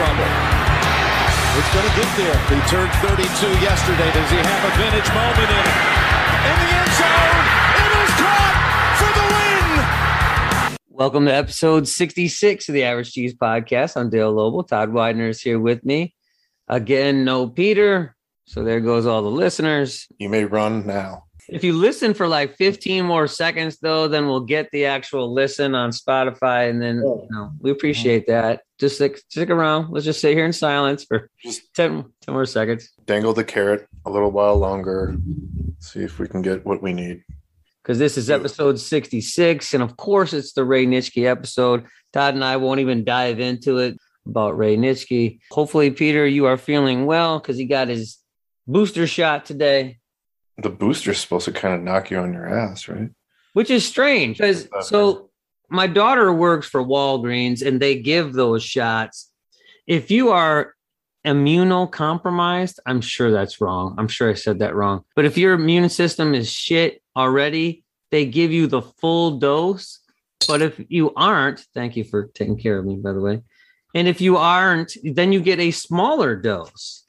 Trouble. It's going to get there. He turned 32 yesterday. Does he have a vintage moment in it? In the end zone. It is caught for the win. Welcome to episode 66 of the Average Cheese Podcast. I'm Dale Lobel. Todd Widener is here with me. Again, no Peter. So there goes all the listeners. You may run now. If you listen for like 15 more seconds, though, then we'll get the actual listen on Spotify. And then, you know, we appreciate that. Just stick, stick around. Let's just sit here in silence for Just 10, 10 more seconds. dangle the carrot a little while longer. See if we can get what we need. because this is episode 66. And of course, it's the Ray Nitschke episode. Todd and I won't even dive into it about Ray Nitschke. Hopefully, Peter, you are feeling well because he got his booster shot today, The booster's supposed to kind of knock you on your ass, right? which is strange. Because so my daughter works for Walgreens and they give those shots. If you are immunocompromised, I'm sure that's wrong. I'm sure I said that wrong. But if your immune system is shit already, they give you the full dose. But if you aren't, thank you for taking care of me, by the way. And if you aren't, then you get a smaller dose,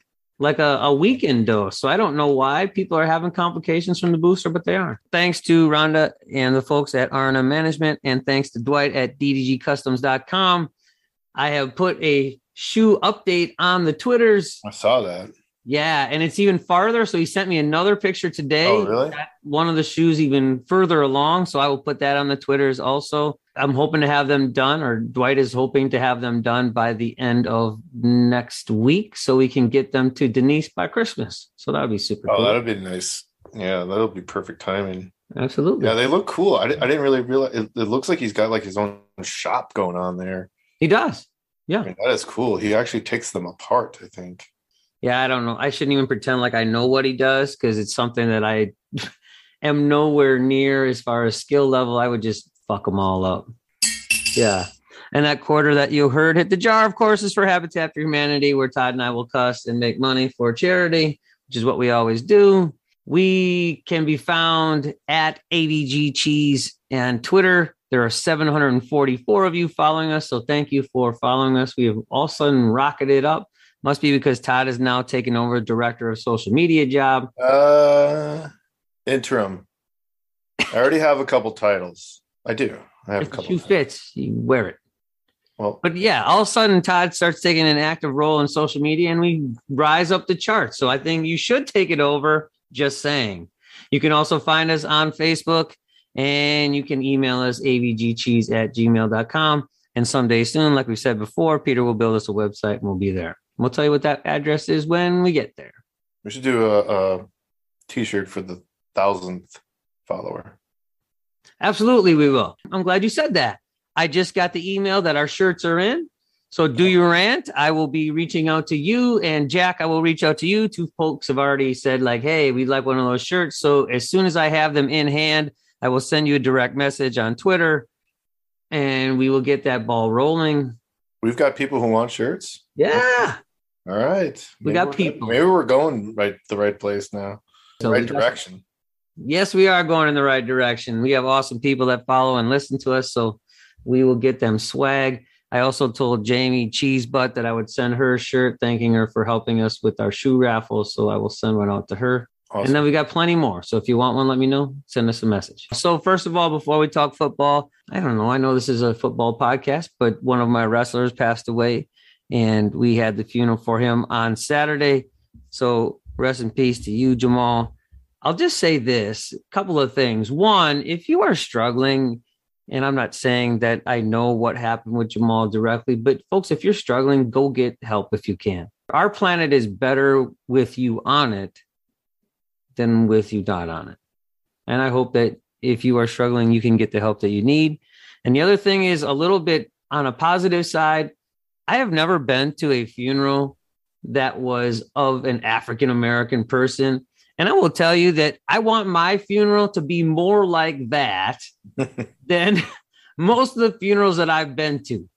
like a, a weekend dose. So I don't know why people are having complications from the booster, but they are. Thanks to Rhonda and the folks at R&M Management, and thanks to Dwight at ddgcustoms.com. I have put a shoe update on the Twitters. I saw that. Yeah, and it's even farther. So he sent me another picture today. Oh, really? One of the shoes even further along. So I will put that on the Twitters also. I'm hoping to have them done, or Dwight is hoping to have them done by the end of next week, so we can get them to Denise by Christmas. So that would be super Oh, cool. that'd be nice. Yeah, that'll be perfect timing. Absolutely. Yeah, they look cool. I, I didn't really realize it, it looks like he's got like his own shop going on there. he does. I mean, that is cool. He actually takes them apart, I think. Yeah, I don't know. I shouldn't even pretend like I know what he does because it's something that I am nowhere near as far as skill level. I would just fuck them all up. Yeah. And that quarter that you heard hit the jar, of course, is for Habitat for Humanity, where Todd and I will cuss and make money for charity, which is what we always do. We can be found at AVG Cheese and Twitter. There are 744 of you following us. So thank you for following us. We have all of a sudden rocketed up. Must be because Todd is now taking over director of social media job. Uh interim. I already have a couple titles. I do. I have a If the couple. shoe fits, you wear it. Well, But yeah, all of a sudden Todd starts taking an active role in social media and we rise up the charts. So I think you should take it over. Just saying. You can also find us on Facebook and you can email us avgcheese at gmail.com. And someday soon, like we said before, Peter will build us a website and we'll be there. We'll tell you what that address is when we get there. we should do a, a t-shirt for the thousandth follower. Absolutely, we will. I'm glad you said that. I just got the email that our shirts are in. So do your rant. I will be reaching out to you and Jack. I will reach out to you. Two folks have already said like, "Hey, we'd like one of those shirts." So as soon as I have them in hand, I will send you a direct message on Twitter, and we will get that ball rolling. We've got people who want shirts. Yeah. All right. We Maybe got people. Maybe we're going right the right place now. The So right we got- direction. Yes, we are going in the right direction. We have awesome people that follow and listen to us, so we will get them swag. I also told Jamie Cheesebutt that I would send her a shirt, thanking her for helping us with our shoe raffle. So I will send one out to her. Awesome. And then we got plenty more. So if you want one, let me know. Send us a message. So first of all, before we talk football, I don't know. I know this is a football podcast, but one of my wrestlers passed away, and we had the funeral for him on Saturday. So rest in peace to you, Jamal. I'll just say this: a couple of things. One, if you are struggling, and I'm not saying that I know what happened with Jamal directly, but folks, if you're struggling, go get help if you can. Our planet is better with you on it than with you not on it. And I hope that if you are struggling, you can get the help that you need. And the other thing is a little bit on a positive side. I have never been to a funeral that was of an African American person. And I will tell you that I want my funeral to be more like that than most of the funerals that I've been to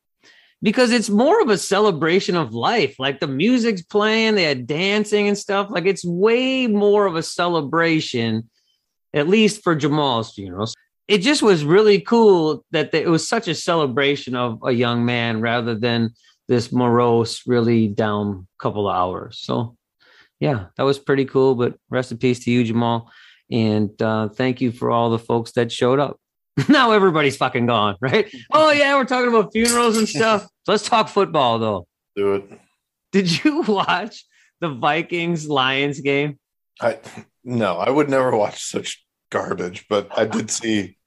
because it's more of a celebration of life. Like the music's playing, they had dancing and stuff. Like it's way more of a celebration, at least for Jamal's funerals. It just was really cool that it was such a celebration of a young man rather than this morose, really down couple of hours. So, yeah, that was pretty cool. But rest in peace to you, Jamal. And uh, thank you for all the folks that showed up. now everybody's fucking gone, right? Oh yeah, we're talking about funerals and stuff. Let's talk football though. Do it. Did you watch the Vikings Lions game? I no, I would never watch such garbage, but I did see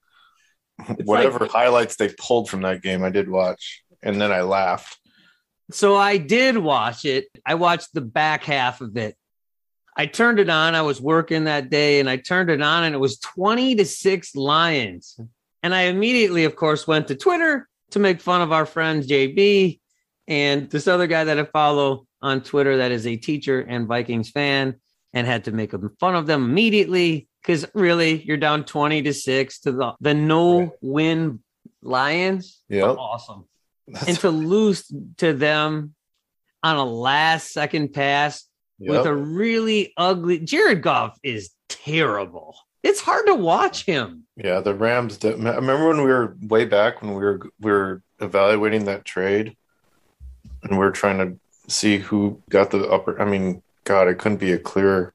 whatever like- highlights they pulled from that game. I did watch, and then I laughed. So I did watch it. I watched the back half of it. I turned it on. I was working that day and I turned it on and it was 20 to 6 Lions. And I immediately, of course, went to Twitter to make fun of our friend JB and this other guy that I follow on Twitter that is a teacher and Vikings fan and had to make fun of them immediately because really you're down 20 to 6 to the, the no win Lions. Yeah. Awesome. And to lose to them on a last second pass Yep. with a really ugly Jared Goff is terrible. It's hard to watch him. Yeah, the Rams. Did, I remember when we were way back when we were we were evaluating that trade, and we are trying to see who got the upper. I mean, God, it couldn't be a clearer.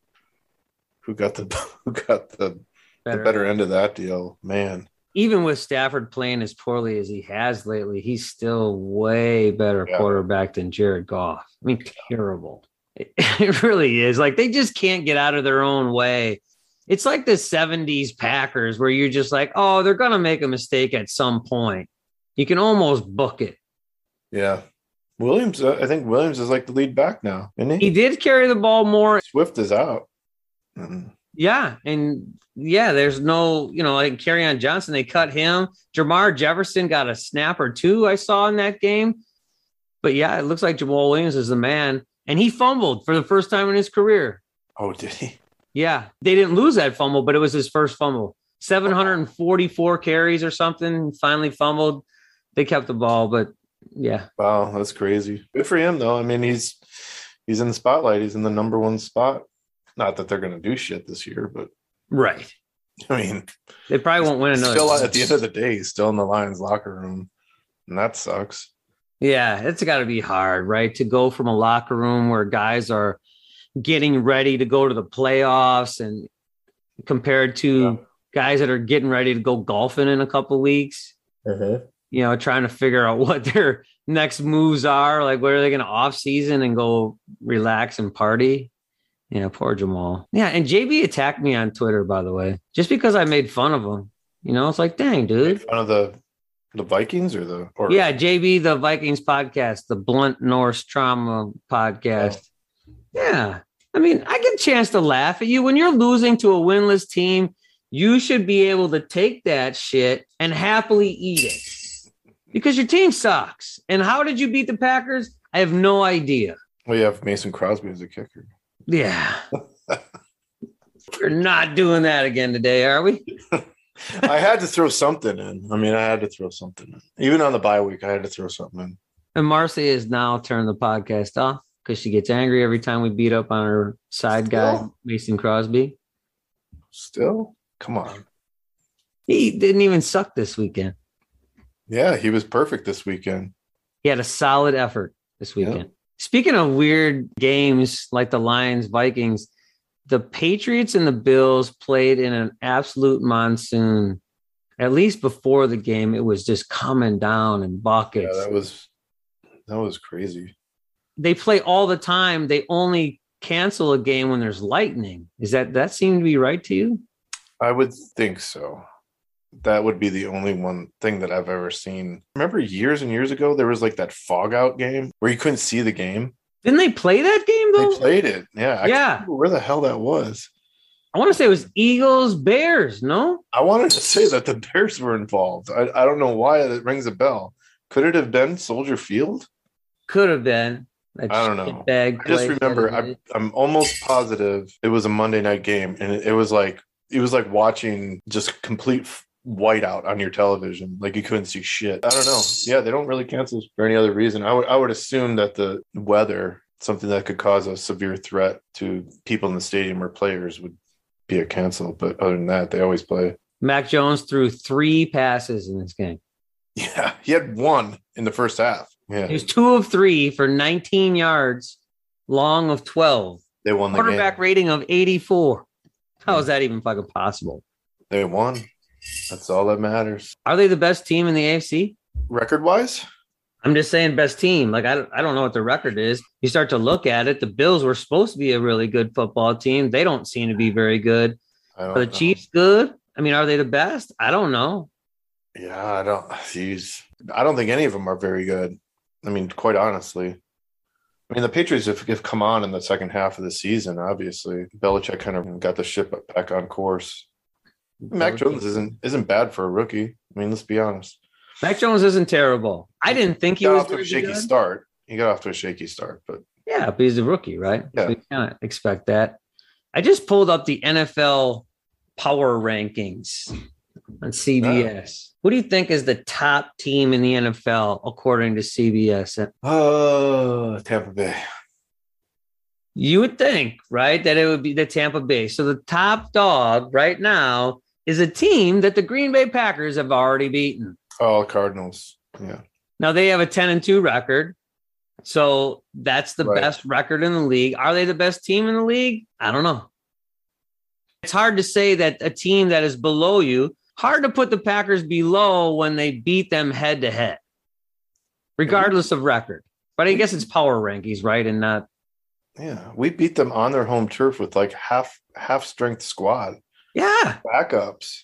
Who got the who got the the better end of that deal? Man, Even with Stafford playing as poorly as he has lately, he's still way better Yeah. quarterback than Jared Goff. I mean, terrible. It, it really is. Like they just can't get out of their own way. It's like the 70s Packers where you're just like, oh, they're going to make a mistake at some point. You can almost book it. yeah. Williams, uh, I think Williams is like the lead back now, isn't he? He did carry the ball more Swift is out. Mm. Yeah, and yeah, there's no, you know, like Kerryon Johnson, they cut him. Jermar Jefferson got a snap or two I saw in that game. But yeah, it looks like Jamaal Williams is the man. And he fumbled for the first time in his career. Oh, did he? Yeah, they didn't lose that fumble, but it was his first fumble. 744 carries or something, finally fumbled. They kept the ball, but yeah, Wow, that's crazy. Good for him though. I mean, he's he's in the spotlight. He's in the number one spot. Not that they're going to do shit this year, but right. I mean, They probably won't win another. still at the end of the day, he's still in the Lions locker room, and that sucks. Yeah, it's got to be hard, right? To go from a locker room where guys are getting ready to go to the playoffs and compared to Yeah. guys that are getting ready to go golfing in a couple weeks, mm-hmm. you know, trying to figure out what their next moves are. Like, where are they going to off season and go relax and party? Yeah, poor Jamaal. Yeah, and JB attacked me on Twitter, by the way, just because I made fun of him. You know, it's like, dang, dude. One of the the Vikings or the or Yeah, JB, the Vikings podcast, the Blunt Norse Trauma podcast. Oh. Yeah. I mean, I get a chance to laugh at you. When you're losing to a winless team, you should be able to take that shit and happily eat it because your team sucks. And how did you beat the Packers? I have no idea. Well, you have Mason Crosby as a kicker. Yeah. We're not doing that again today, are we? I had to throw something in. I mean, I had to throw something in. Even on the bye week, I had to throw something in. And Marcy has now turned the podcast off because she gets angry every time we beat up on her side guy, Mason Crosby. Still, come on. He didn't even suck this weekend. Yeah, he was perfect this weekend. He had a solid effort this weekend. Speaking of weird games like the Lions Vikings, the Patriots and the Bills played in an absolute monsoon. At least before the game, it was just coming down in buckets. Yeah, that was that was crazy. they play all the time. They only cancel a game when there's lightning. Is that that seem to be right to you? I would think so. That would be the only one thing that I've ever seen. Remember years and years ago, there was like that fog out game where you couldn't see the game. Didn't they play that game though? They played it. Yeah. Yeah. where the hell that was. I want to say it was Eagles Bears. No, I wanted to say that the Bears were involved. I, I don't know why it rings a bell. Could it have been Soldier Field? could have been. That I don't know. I just remember I, I'm almost positive it was a Monday night game, and it, it was like it was like watching just complete whiteout on your television. Like you couldn't see shit. I don't know. Yeah, they don't really cancel for any other reason. I would I would assume that the weather, something that could cause a severe threat to people in the stadium or players, would be a cancel. But other than that, they always play. Mac Jones threw three passes in this game. Yeah, he had one in the first half. Yeah, He was two of three for 19 yards, long of 12. they won the Quarterback game. rating of 84. How is that even fucking possible? They won. That's all that matters. Are they the best team in the AFC? Record wise, I'm just saying best team. Like I don't, I don't know what the record is. You start to look at it. The Bills were supposed to be a really good football team. They don't seem to be very good. Are the know. Chiefs good? I mean, are they the best? I don't know. Yeah, I don't. Jeez, I don't think any of them are very good. I mean, quite honestly, I mean the Patriots have, have come on in the second half of the season. Obviously, Belichick kind of got the ship back on course. Mac Jones isn't isn't bad for a rookie. I mean, let's be honest. Mac Jones isn't terrible. I didn't think he got was off to a shaky good. start. He got off to a shaky start, but Yeah, but he's a rookie, right? Yeah. So you can't expect that. I just pulled up the NFL power rankings on CBS. What do you think is the top team in the NFL according to CBS? oh, Tampa Bay. You would think, right, that it would be the Tampa Bay. So the top dog right now is a team that the Green Bay Packers have already beaten. Oh, Cardinals. Yeah, Now they have a 10 and 2 record. So that's the Right. best record in the league. Are they the best team in the league? I don't know. It's hard to say that a team that is below you, hard to put the Packers below when they beat them head to head, regardless of record. But I guess it's power rankings, right? And not, yeah. We beat them on their home turf with like half half strength squad yeah, backups.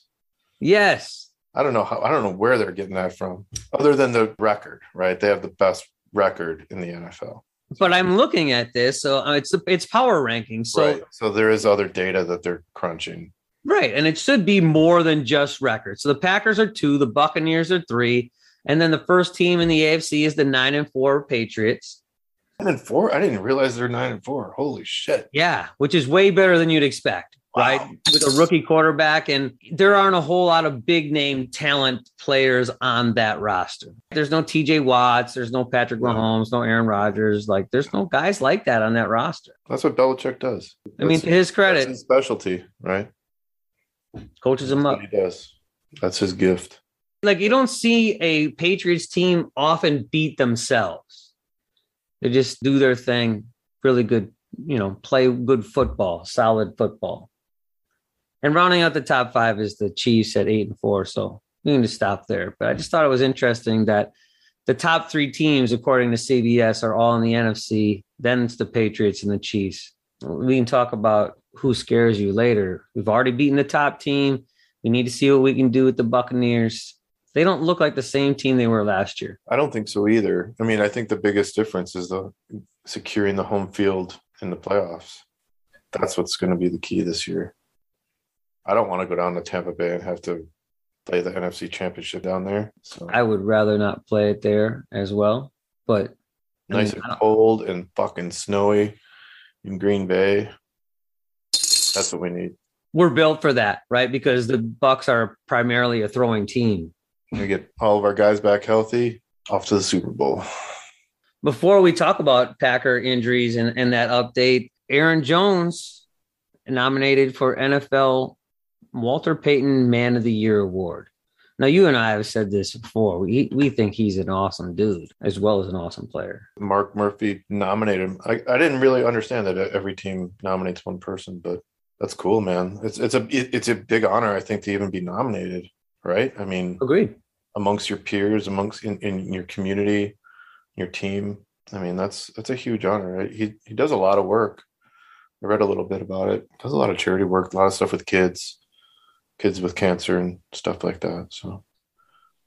yes. I don't know how I don't know where they're getting that from, other than the record, right? They have the best record in the NFL. But I'm looking at this, so uh, it's it's power rankings. So right. So there is other data that they're crunching. Right. And it should be more than just records. So the Packers are two, the Buccaneers are three. And then the first team in the AFC is the nine and four Patriots. Nine and four? I didn't realize they're nine and four. Holy shit. Yeah, which is way better than you'd expect, Wow. right? With a rookie quarterback. And there aren't a whole lot of big name talent players on that roster. There's no TJ Watts, there's no Patrick Mahomes, no Aaron Rodgers. Like there's no guys like that on that roster. That's what Belichick does. I mean, That's- to his credit, his specialty, right? coaches him up. he does. That's his gift. like you don't see a Patriots team often beat themselves. They just do their thing, really good, you know, play good football, solid football. And rounding out the top five is the Chiefs at eight and four. So we can to stop there. But I just thought it was interesting that the top three teams, according to CBS, are all in the NFC. Then it's the Patriots and the Chiefs. We can talk about who scares you later. We've already beaten the top team. We need to see what we can do with the Buccaneers. They don't look like the same team they were last year. I don't think so either. I mean, I think the biggest difference is the securing the home field in the playoffs. That's what's going to be the key this year. I don't want to go down to Tampa Bay and have to play the NFC Championship down there. So I would rather not play it there as well. But I nice mean, and cold and fucking snowy in Green Bay. That's what we need. we're built for that, right? Because the Bucks are primarily a throwing team. We get all of our guys back healthy, off to the Super Bowl. Before we talk about Packer injuries and, and that update, Aaron Jones nominated for NFL Walter Payton Man of the Year award. Now, you and I have said this before. We we think he's an awesome dude as well as an awesome player. Mark Murphy nominated him. I, I didn't really understand that every team nominates one person, but that's cool, man. It's it's a it- it's a big honor, I think, to even be nominated, right? I mean, Agreed. amongst your peers, amongst in, in your community, your team. I mean, that's that's a huge honor. Right? He he does a lot of work. I read a little bit about it. Does a lot of charity work, a lot of stuff with kids, kids with cancer and stuff like that. So,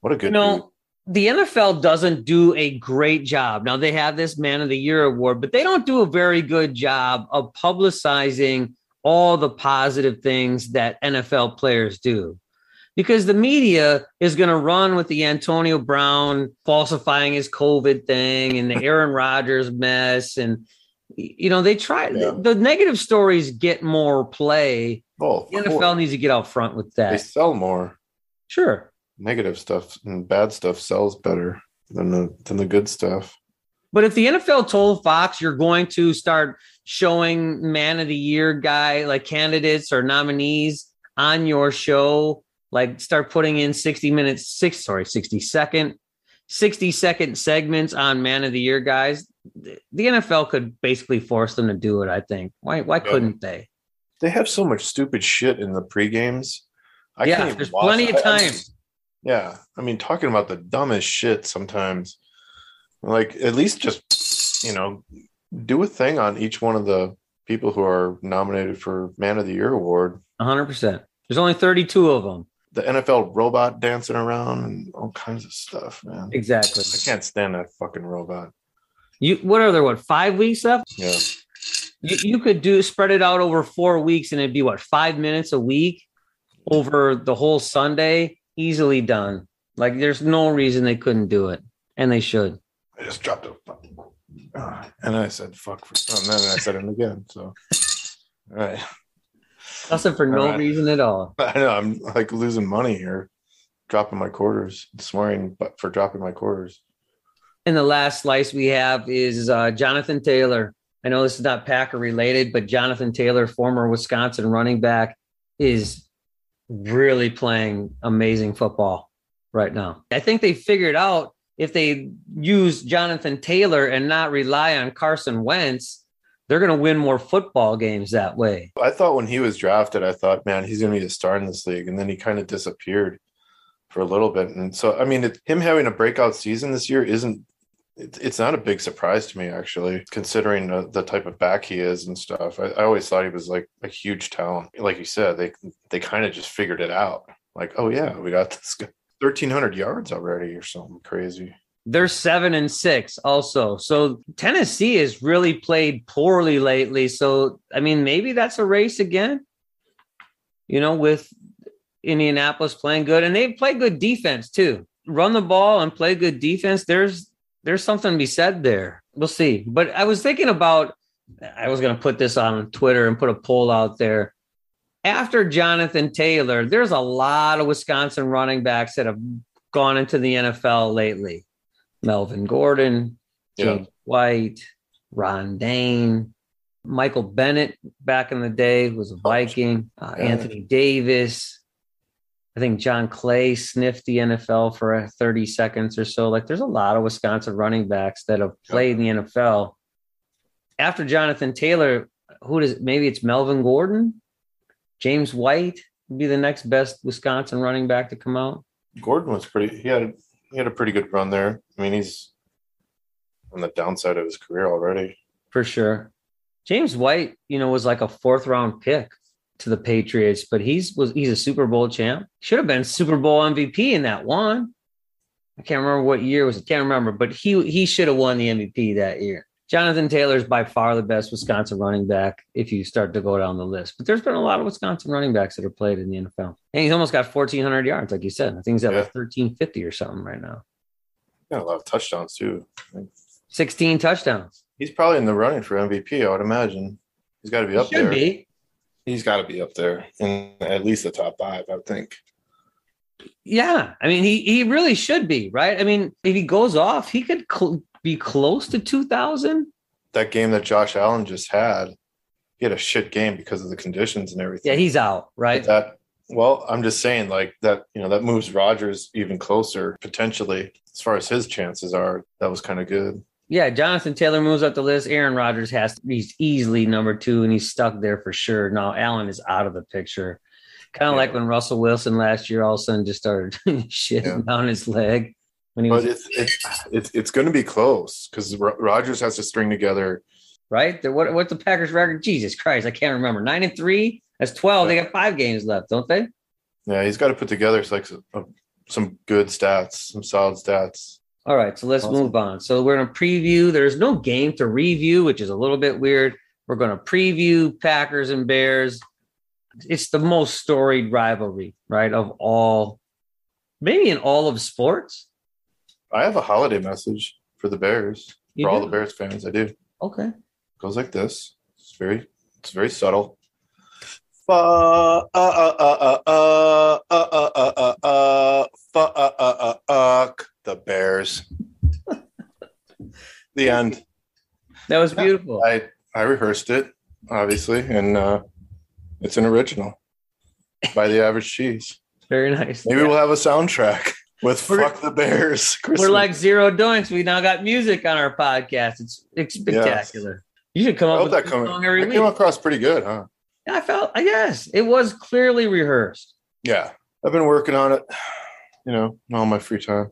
what a good you know, the NFL doesn't do a great job. Now they have this Man of the Year award, but they don't do a very good job of publicizing all the positive things that NFL players do. Because the media is going to run with the Antonio Brown falsifying his COVID thing and the Aaron Rodgers mess. And, you know, they try Yeah. the, the negative stories get more play. Oh, The NFL course. needs to get out front with that. they sell more. Sure. Negative stuff and bad stuff sells better than the than the good stuff. But if the NFL told Fox you're going to start showing man of the year guy like candidates or nominees on your show, like start putting in 60 minutes, six, sorry, 60 second, 60 second segments on man of the year guys, the NFL could basically force them to do it, I think. Why why couldn't they? They have so much stupid shit in the pre games. I Yeah, can't there's plenty of it. I- I time. mean, yeah, I mean, talking about the dumbest shit sometimes. Like, at least just you know, do a thing on each one of the people who are nominated for Man of the Year award. 100%. There's only 32 of them. The NFL robot dancing around and all kinds of stuff, man. Exactly. I can't stand that fucking robot. You what are there what 5 weeks left? Yeah, You, you could do spread it out over four weeks and it'd be what five minutes a week over the whole Sunday, easily done. Like there's no reason they couldn't do it, and they should. I just dropped a fucking. Ah, and I said fuck for, and then I said it again. So, all right. Nothing for no Alright. reason at all. I know I'm like losing money here, dropping my quarters, swearing, but for dropping my quarters. And the last slice we have is uh, Jonathan Taylor. I know this is not Packer related, but Jonathan Taylor, former Wisconsin running back, is really playing amazing football right now. I think they figured out if they use Jonathan Taylor and not rely on Carson Wentz, they're going to win more football games that way. I thought when he was drafted, I thought, man, he's going to be a star in this league, and then he kind of disappeared for a little bit. And so, I mean, it, him having a breakout season this year isn't. It, it's not a big surprise to me, actually, considering the, type of back he is and stuff. I, I always thought he was like a huge talent. Like you said, they they kind of just figured it out. Like, oh yeah, we got this guy, thirteen hundred yards already, or something crazy. They're seven and six also. So Tennessee has really played poorly lately. So, I mean, maybe that's a race again, you know, with Indianapolis playing good and they've played good defense too. Run the ball and play good defense. There's, there's something to be said there. We'll see. But I was thinking about, I was going to put this on Twitter and put a poll out there. After Jonathan Taylor, there's a lot of Wisconsin running backs that have gone into the NFL lately. Melvin Gordon, Yeah. James White, Ron Dayne, Michael Bennett back in the day was a Viking, uh. Anthony Davis. I think John Clay sniffed the NFL for uh, 30 seconds or so. Like there's a lot of Wisconsin running backs that have played in the NFL. After Jonathan Taylor, who does maybe it's Melvin Gordon, James White would be the next best Wisconsin running back to come out. Gordon was pretty. He had he had a pretty good run there. I mean, he's on the downside of his career already. for sure. James White, you know, was like a fourth round pick to the Patriots, but he's was he's a Super Bowl champ. Should have been Super Bowl MVP in that one. I can't remember what year it was. I can't remember, but he he should have won the MVP that year. Jonathan Taylor is by far the best Wisconsin running back if you start to go down the list. But there's been a lot of Wisconsin running backs that have played in the NFL. And he's almost got 1,400 yards, like you said. I think he's at like 1,350 or something right now. Got a lot of touchdowns too. 16 touchdowns. He's probably in the running for MVP. I would imagine. He's got to be He up should there. be. He's got to be up there in at least the top five. I think. Yeah, I mean, he he really should be right. I mean, if he goes off, he could cl- be close to two thousand. That game that Josh Allen just had, he had a shit game because of the conditions and everything. Yeah, he's out, But right? that. Well, I'm just saying, like that. You know, that moves Rodgers even closer potentially as far as his chances are. That was kind of good. Yeah, Jonathan Taylor moves up the list. Aaron Rodgers has he's easily number two, and he's stuck there for sure. Now Allen is out of the picture. Kind of Yeah. like when Russell Wilson last year all of a sudden just started shitting Yeah. down his leg when he But was it's it's it's, it's going to be close because Rodgers has to string together. right. The- What what's the Packers record? Jesus Christ, I can't remember. Nine and three. That's twelve. They got five games left, don't they? Yeah, he's got to put together like some, uh, some good stats, some solid stats. All right, so let's Awesome. move on. So we're going to preview. There's no game to review, which is a little bit weird. We're going to preview Packers and Bears. It's the most storied rivalry, right? Of all, maybe in all of sports. I have a holiday message for the Bears. You for all the Bears fans, I do. Okay. goes like this. It's very, it's very subtle. Fu- uh, uh, uh, uh, uh, uh, uh, uh, uh, uh, uh, uh, uh, uh, the Bears. the end. That was beautiful. I I rehearsed it, obviously, and uh, it's an original by the Average Cheese. Very nice. Maybe we'll have a soundtrack with We're- "Fuck the Bears." We're like zero doinks. We now got music on our podcast. It's it's spectacular. You should come I up with that come, song every that week. came across pretty good, huh? I felt yes, it was clearly rehearsed. Yeah, I've been working on it. You know, all my free time.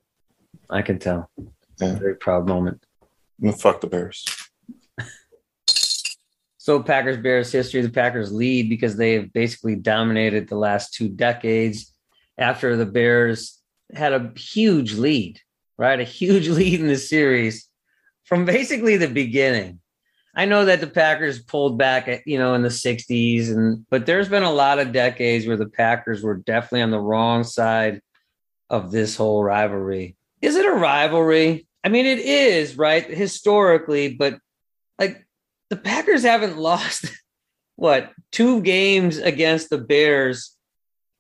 I can tell. Yeah. Very proud moment. And fuck the Bears. So Packers Bears history, the Packers lead because they have basically dominated the last two decades after the Bears had a huge lead, right? A huge lead in the series from basically the beginning. I know that the Packers pulled back at, you know, in the 60s and but there's been a lot of decades where the Packers were definitely on the wrong side of this whole rivalry. Is it a rivalry? I mean it is, right? Historically, but like the Packers haven't lost what two games against the Bears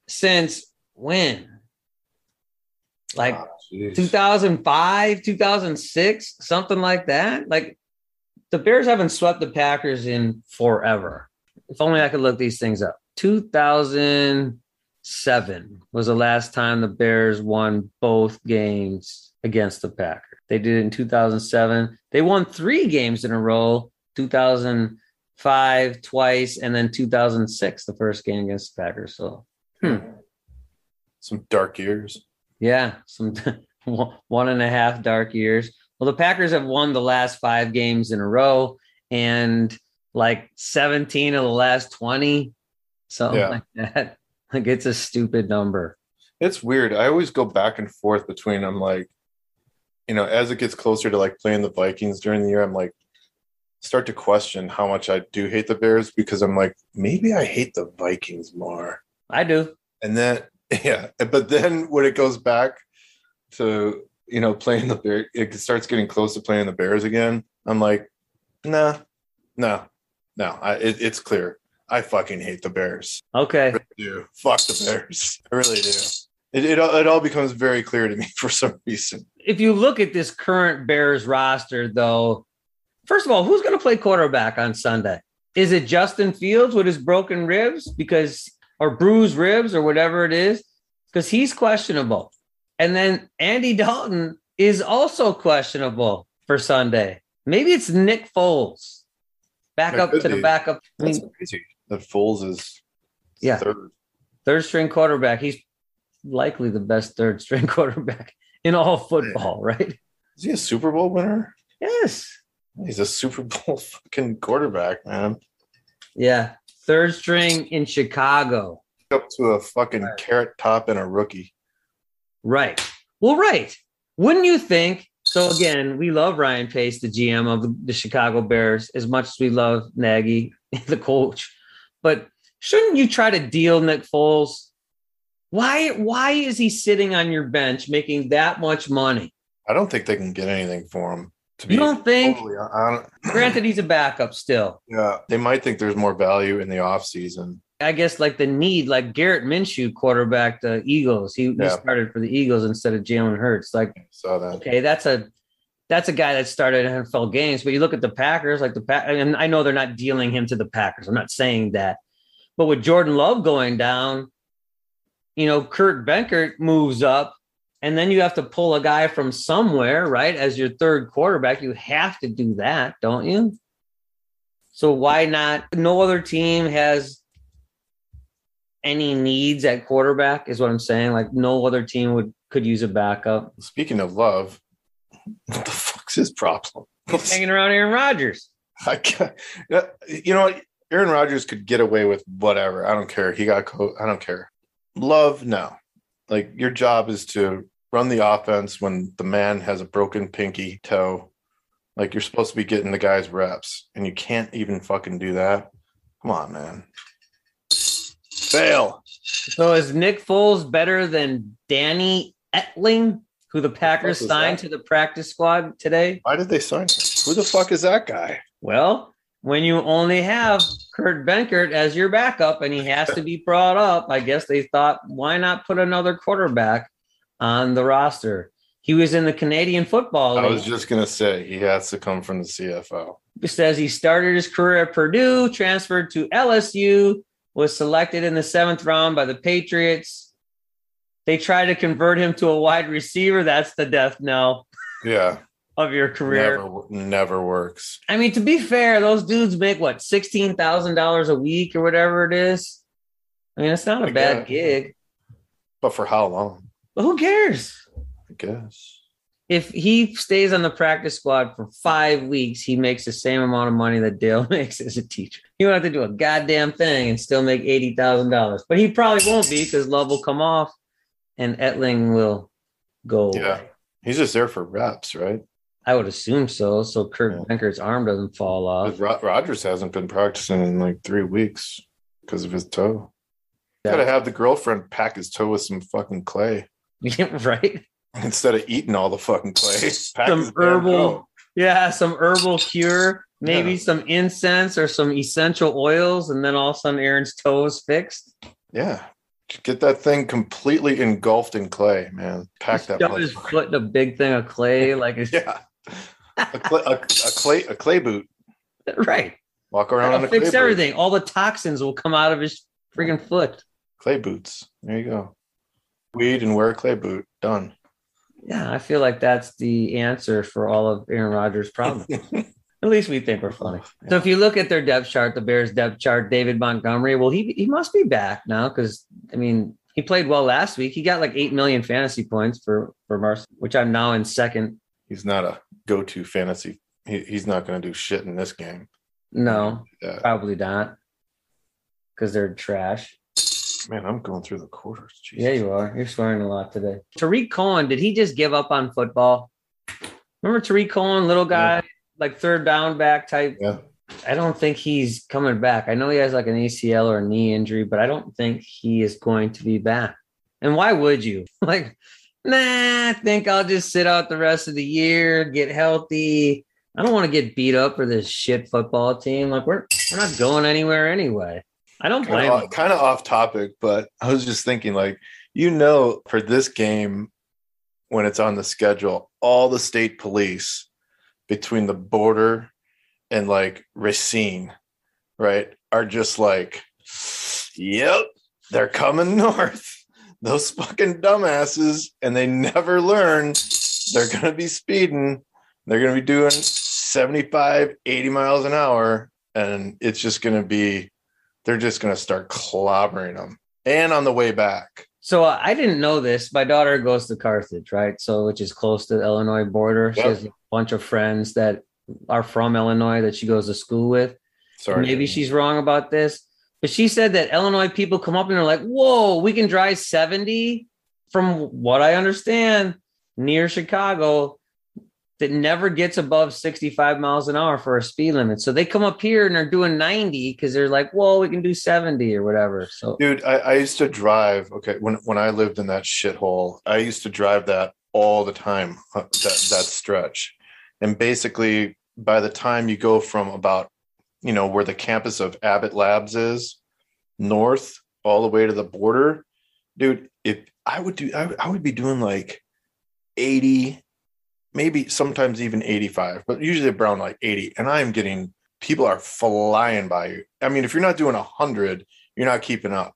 since when? Like Ah, jeez. 2005, 2006, something like that. Like the Bears haven't swept the Packers in forever. If only I could look these things up. 2007 was the last time the Bears won both games against the Packers. They did it in 2007. They won three games in a row 2005 twice, and then 2006, the first game against the Packers. So, hmm. Some dark years. Yeah, some one and a half dark years. Well, the Packers have won the last five games in a row and like 17 of the last 20, something Yeah. like that. Like it's a stupid number. It's weird. I always go back and forth between I'm like, you know, as it gets closer to like playing the Vikings during the year, I'm like, start to question how much I do hate the Bears because I'm like, maybe I hate the Vikings more. I do. And then, yeah, but then when it goes back to, you know, playing the Bears, it starts getting close to playing the Bears again. I'm like, nah, no, no, I, it, it's clear. I fucking hate the Bears. Okay. I really do. Fuck the Bears. I really do. It, it, all- it all becomes very clear to me for some reason. If you look at this current Bears roster, though, first of all, who's going to play quarterback on Sunday? Is it Justin Fields with his broken ribs because, or bruised ribs or whatever it is? Because he's questionable. And then Andy Dalton is also questionable for Sunday. Maybe it's Nick Foles. Back It up could to the be. backup. I That's mean, crazy. That Foles is Yeah. third. third string quarterback. He's likely the best third string quarterback in all football, right? Is he a Super Bowl winner? Yes. He's a Super Bowl fucking quarterback, man. Yeah. Third string in Chicago. Up to a fucking carrot top and a rookie. Right. Well, right. Wouldn't you think? So again, we love Ryan Pace, the GM of the Chicago Bears, as much as we love Nagy, the coach. But shouldn't you try to deal Nick Foles? Why? Why is he sitting on your bench making that much money? I don't think they can get anything for him. To be You don't think? totally Granted, he's a backup still. yeah, they might think there's more value in the offseason. I guess like the need, like Gardner Minshew, quarterback the Eagles. He, he started for the Eagles instead of Jalen Hurts. Like Saw that. okay, that's a that's a guy that started NFL games. But you look at the Packers, like the Pack, and I know they're not dealing him to the Packers. I'm not saying that, but with Jordan Love going down, you know, Kurt Benkert moves up, and then you have to pull a guy from somewhere, right? As your third quarterback, you have to do that, don't you? So why not? No other team has any needs at quarterback, is what I'm saying. Like no other team would could use a backup. Speaking of love, what the fuck's his problem? hanging around Aaron Rodgers. I can't, you know what? Aaron Rodgers could get away with whatever. I don't care. He got co- I don't care. Love, no. Like your job is to run the offense when the man has a broken pinky toe. Like you're supposed to be getting the guys reps, and you can't even fucking do that. Come on, man. Fail. So is Nick Foles better than Danny Etling, who the Packers is signed to the practice squad today? Why did they sign him? Who the fuck is that guy? Well, when you only have Kurt Benkert as your backup and he has to be brought up, I guess they thought, why not put another quarterback on the roster? He was in the Canadian Football I was just gonna say he has to come from the CFL. says he started his career at Purdue, transferred to LSU, was selected in the seventh round by the Patriots. They try to convert him to a wide receiver. That's the death knell Yeah, of your career. never, never works. I mean, to be fair, those dudes make what sixteen thousand dollars a week or whatever it is. I mean, it's not a I bad guess. gig, But for how long? but who cares? I guess. If he stays on the practice squad for five weeks, he makes the same amount of money that Dale makes as a teacher. He won't have to do a goddamn thing and still make eighty thousand dollars. But he probably won't be because Love will come off, and Etling will go. Yeah, he's just there for reps, right? I would assume so. So Kurt Yeah. Benkert's arm doesn't fall off. But Ro- Rodgers hasn't been practicing in like three weeks because of his toe. Yeah. Gotta have the girlfriend pack his toe with some fucking clay right? instead of eating all the fucking clay. Pack Some herbal- Yeah, some herbal cure, maybe Yeah. some incense or some essential oils, and then all of a sudden Aaron's toe is fixed. Yeah, get that thing completely engulfed in clay, man. Pack that. Shove his foot in a big thing of clay, like it's Yeah, a clay, a, a clay, a clay boot. right. Walk around on That'll a clay fix boot. everything. All the toxins will come out of his freaking foot. Clay boots. There you go. Weed and wear a clay boot. Done. Yeah, I feel like that's the answer for all of Aaron Rodgers' problems. At least we think we're funny. So if you look at their depth chart, the Bears depth chart, David Montgomery, well, he he must be back now because I mean he played well last week. He got like eight million fantasy points for for Mars, which I'm now in second. He's not a go-to fantasy. He, he's not going to do shit in this game. No, Yeah. probably not because they're trash. Man, I'm going through the quarters. Jesus. Yeah, you are. You're swearing a lot today. Tarik Cohen, did he just give up on football? Remember Tarik Cohen, little guy, like third down back type? Yeah. I don't think he's coming back. I know he has like an ACL or a knee injury, but I don't think he is going to be back. And why would you? Like, nah, I think I'll just sit out the rest of the year, get healthy. I don't want to get beat up for this shit football team. Like, we're we're not going anywhere anyway. I don't blame kind of, kind of off topic, but I was just thinking, like, you know, for this game, when it's on the schedule, all the state police between the border and like Racine, right, are just like, yep, they're coming north. Those fucking dumbasses, and they never learn. They're going to be speeding. They're going to be doing 75, 80 miles an hour. And it's just going to be they're just going to start clobbering them. And on the way back, So uh, I didn't know this. My daughter goes to Carthage, right? So which is close to the Illinois border. She has a bunch of friends that are from Illinois that she goes to school with. sorry, Maybe she's wrong about this, but she said that Illinois people come up and they're like, "Whoa, we can drive 70." From what I understand, near Chicago, that never gets above 65 miles an hour for a speed limit. So they come up here and they're doing 90 because they're like, well, we can do 70 or whatever." So dude. I, I used to drive. Okay, when when I lived in that shithole, I used to drive that all the time. uh, That that stretch, and basically, by the time you go from about, you know, where the campus of Abbott Labs is, north all the way to the border, dude. If I would do, I, I would be doing like eighty, maybe sometimes even eighty-five, but usually around like eighty, and I am getting people are flying by you. I mean, if you're not doing a hundred, you're not keeping up.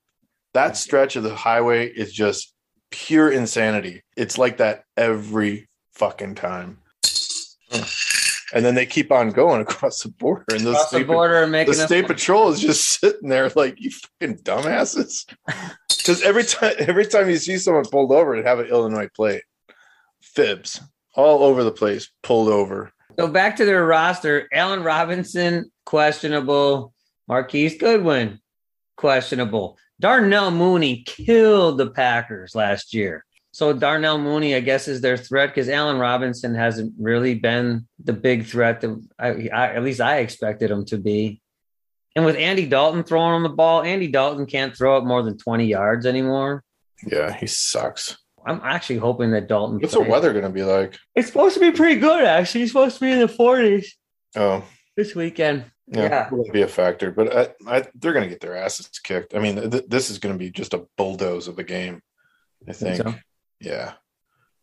That stretch of the highway is just pure insanity. It's like that every fucking time. And then they keep on going across the border, and the across the state, border and the state patrol is just sitting there like you fucking dumbasses. Because every time, every time you see someone pulled over, it have an Illinois plate, fibs all over the place, pulled over. So back to their roster: Allen Robinson questionable, Marquise Goodwin questionable. Darnell Mooney killed the Packers last year. So Darnell Mooney, I guess, is their threat because Allen Robinson hasn't really been the big threat that I, I, at least I expected him to be. And with Andy Dalton throwing on the ball, Andy Dalton can't throw it more than 20 yards anymore. Yeah, he sucks. I'm actually hoping that Dalton. What's the weather going to be like? It's supposed to be pretty good, actually. It's supposed to be in the 40s Oh, this weekend. yeah, Yeah. it will be a factor, but I, I, they're going to get their asses kicked. I mean, th- this is going to be just a bulldoze of a game. I Think think. so? Yeah,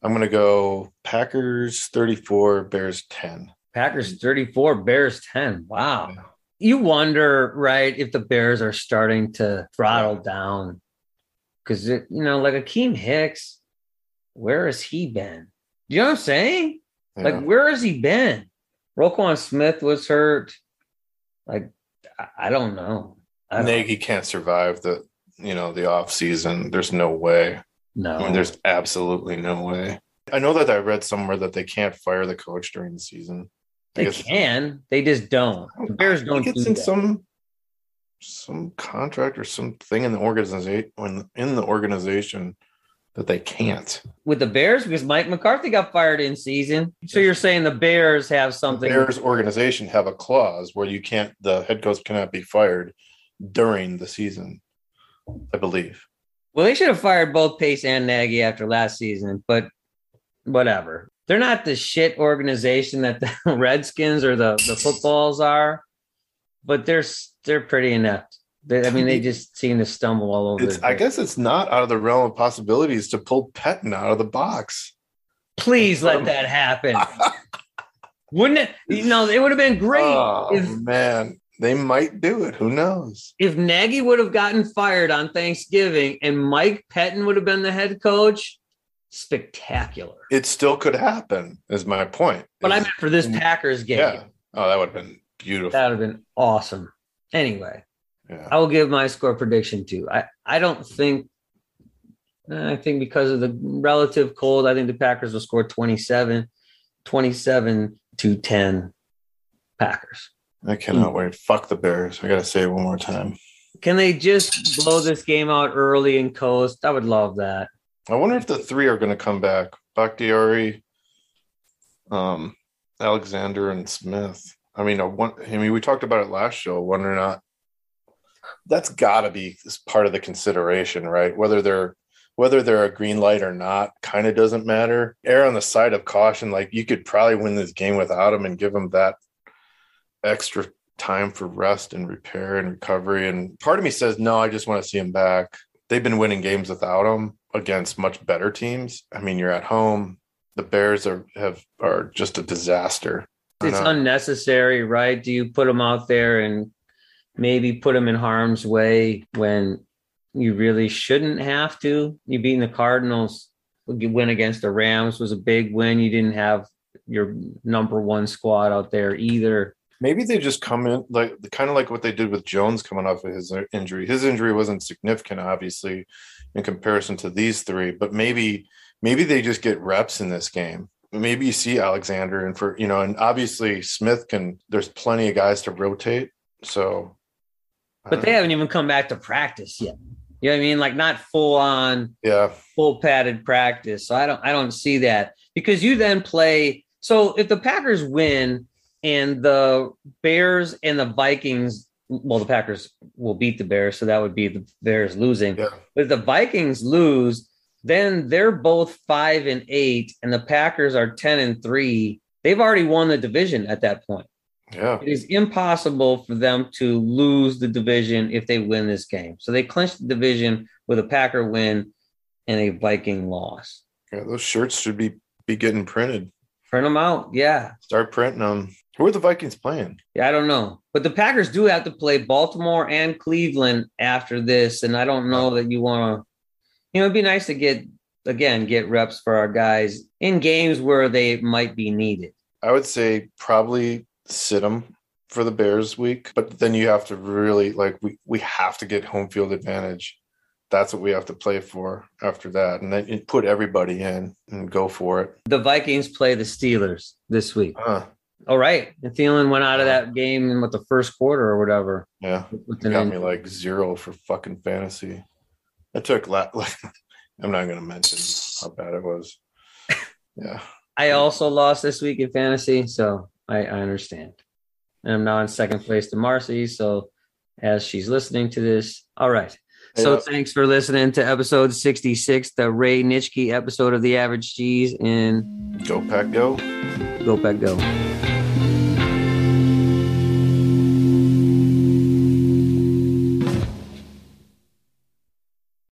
I'm going to go Packers 34, Bears 10. Packers 34, Bears 10. Wow. Yeah. You wonder, right, if the Bears are starting to throttle down. Because, you know, like Akiem Hicks, where has he been? You know what I'm saying? Yeah. Like, where has he been? Roquan Smith was hurt. Like, I, I don't know. I don't Nagy can't survive the you know the off season. There's no way. No, I mean, there's absolutely no way. I know that I read somewhere that they can't fire the coach during the season. I they can. They just don't. The Bears don't think do in that. some some contract or something in the organization when in the organization that they can't. with the Bears because Mike McCarthy got fired in season. So you're saying the Bears have The something? Bears organization have a clause where you can't the head coach cannot be fired during the season. I believe. Well, they should have fired both Pace and Nagy after last season, but whatever. They're not the shit organization that the Redskins or the, the footballs are, but they're they're pretty inept. They, I mean, they just seem to stumble all over. It's the I guess it's not out of the realm of possibilities to pull Pettine out of the box. Please let um, that happen. Wouldn't it? You know, it would have been great Oh if man, they might do it. Who knows? if Nagy would have gotten fired on Thanksgiving and Mike Pettine would have been the head coach. Spectacular. It still could happen. Is my point. But I Is- meant for this Packers game. yeah. Oh, that would have been beautiful. That would have been awesome. Anyway, yeah. I will give my score prediction too. I, I don't think, I think because of the relative cold, I think the Packers will score 27, 27 to 10 Packers. I cannot wait. Fuck the Bears. I gotta say it one more time. Can they just blow this game out early and coast? I would love that. I wonder if the three are gonna come back. Bakhtiari, um, Alexander, and Smith. I mean, I, want, I mean, we talked about it last show. Wonder or not that's got to be part of the consideration, right? Whether they're whether they're a green light or not, kind of doesn't matter. Err on the side of caution. Like you could probably win this game without them and give them that extra time for rest and repair and recovery. And part of me says, no, I just want to see them back. They've been winning games without them against much better teams. I mean, you're at home. The Bears are have are just a disaster. It's know. unnecessary, right? Do you put them out there and maybe put them in harm's way when you really shouldn't have to? You beating the Cardinals, you win against the Rams was a big win. You didn't have your number one squad out there either. Maybe they just come in like kind of like what they did with Jones coming off of his injury. His injury wasn't significant, obviously, in comparison to these three, but maybe maybe they just get reps in this game. Maybe you see Alexander and for you know, and obviously Smith can. There's plenty of guys to rotate, so. But uh-huh. they haven't even come back to practice yet. You know what I mean? Like not full on yeah, full padded practice. So I don't I don't see that because you then play. So if the Packers win and the Bears and the Vikings, well, the Packers will beat the Bears, so that would be the Bears losing. yeah, But if the Vikings lose, then they're both five and eight, and the Packers are ten and three. They've already won the division at that point. Yeah. It is impossible for them to lose the division if they win this game. So they clinched the division with a Packer win and a Viking loss. Yeah, those shirts should be be getting printed. Print them out. Yeah. Start printing them. Who are the Vikings playing? Yeah, I don't know. But the Packers do have to play Baltimore and Cleveland after this. And I don't know that you want to, you know, it'd be nice to get, again, get reps for our guys in games where they might be needed. I would say probably sit them for the Bears week, but then you have to really like we we have to get home field advantage. That's what we have to play for after that, and then put everybody in and go for it. The Vikings play the Steelers this week. Huh. All right. And Thielen went out of that game in what the first quarter or whatever. Yeah, got me like zero for fucking fantasy. I took la- like I'm not going to mention how bad it was. Yeah. I also lost this week in fantasy, so I, I understand. And I'm now in second place to Marcy. So as she's listening to this, all right. So Yeah. Uh, thanks for listening to episode 66, the Ray Nitschke episode of the Average Cheese in Go pack go. Go Pack Go.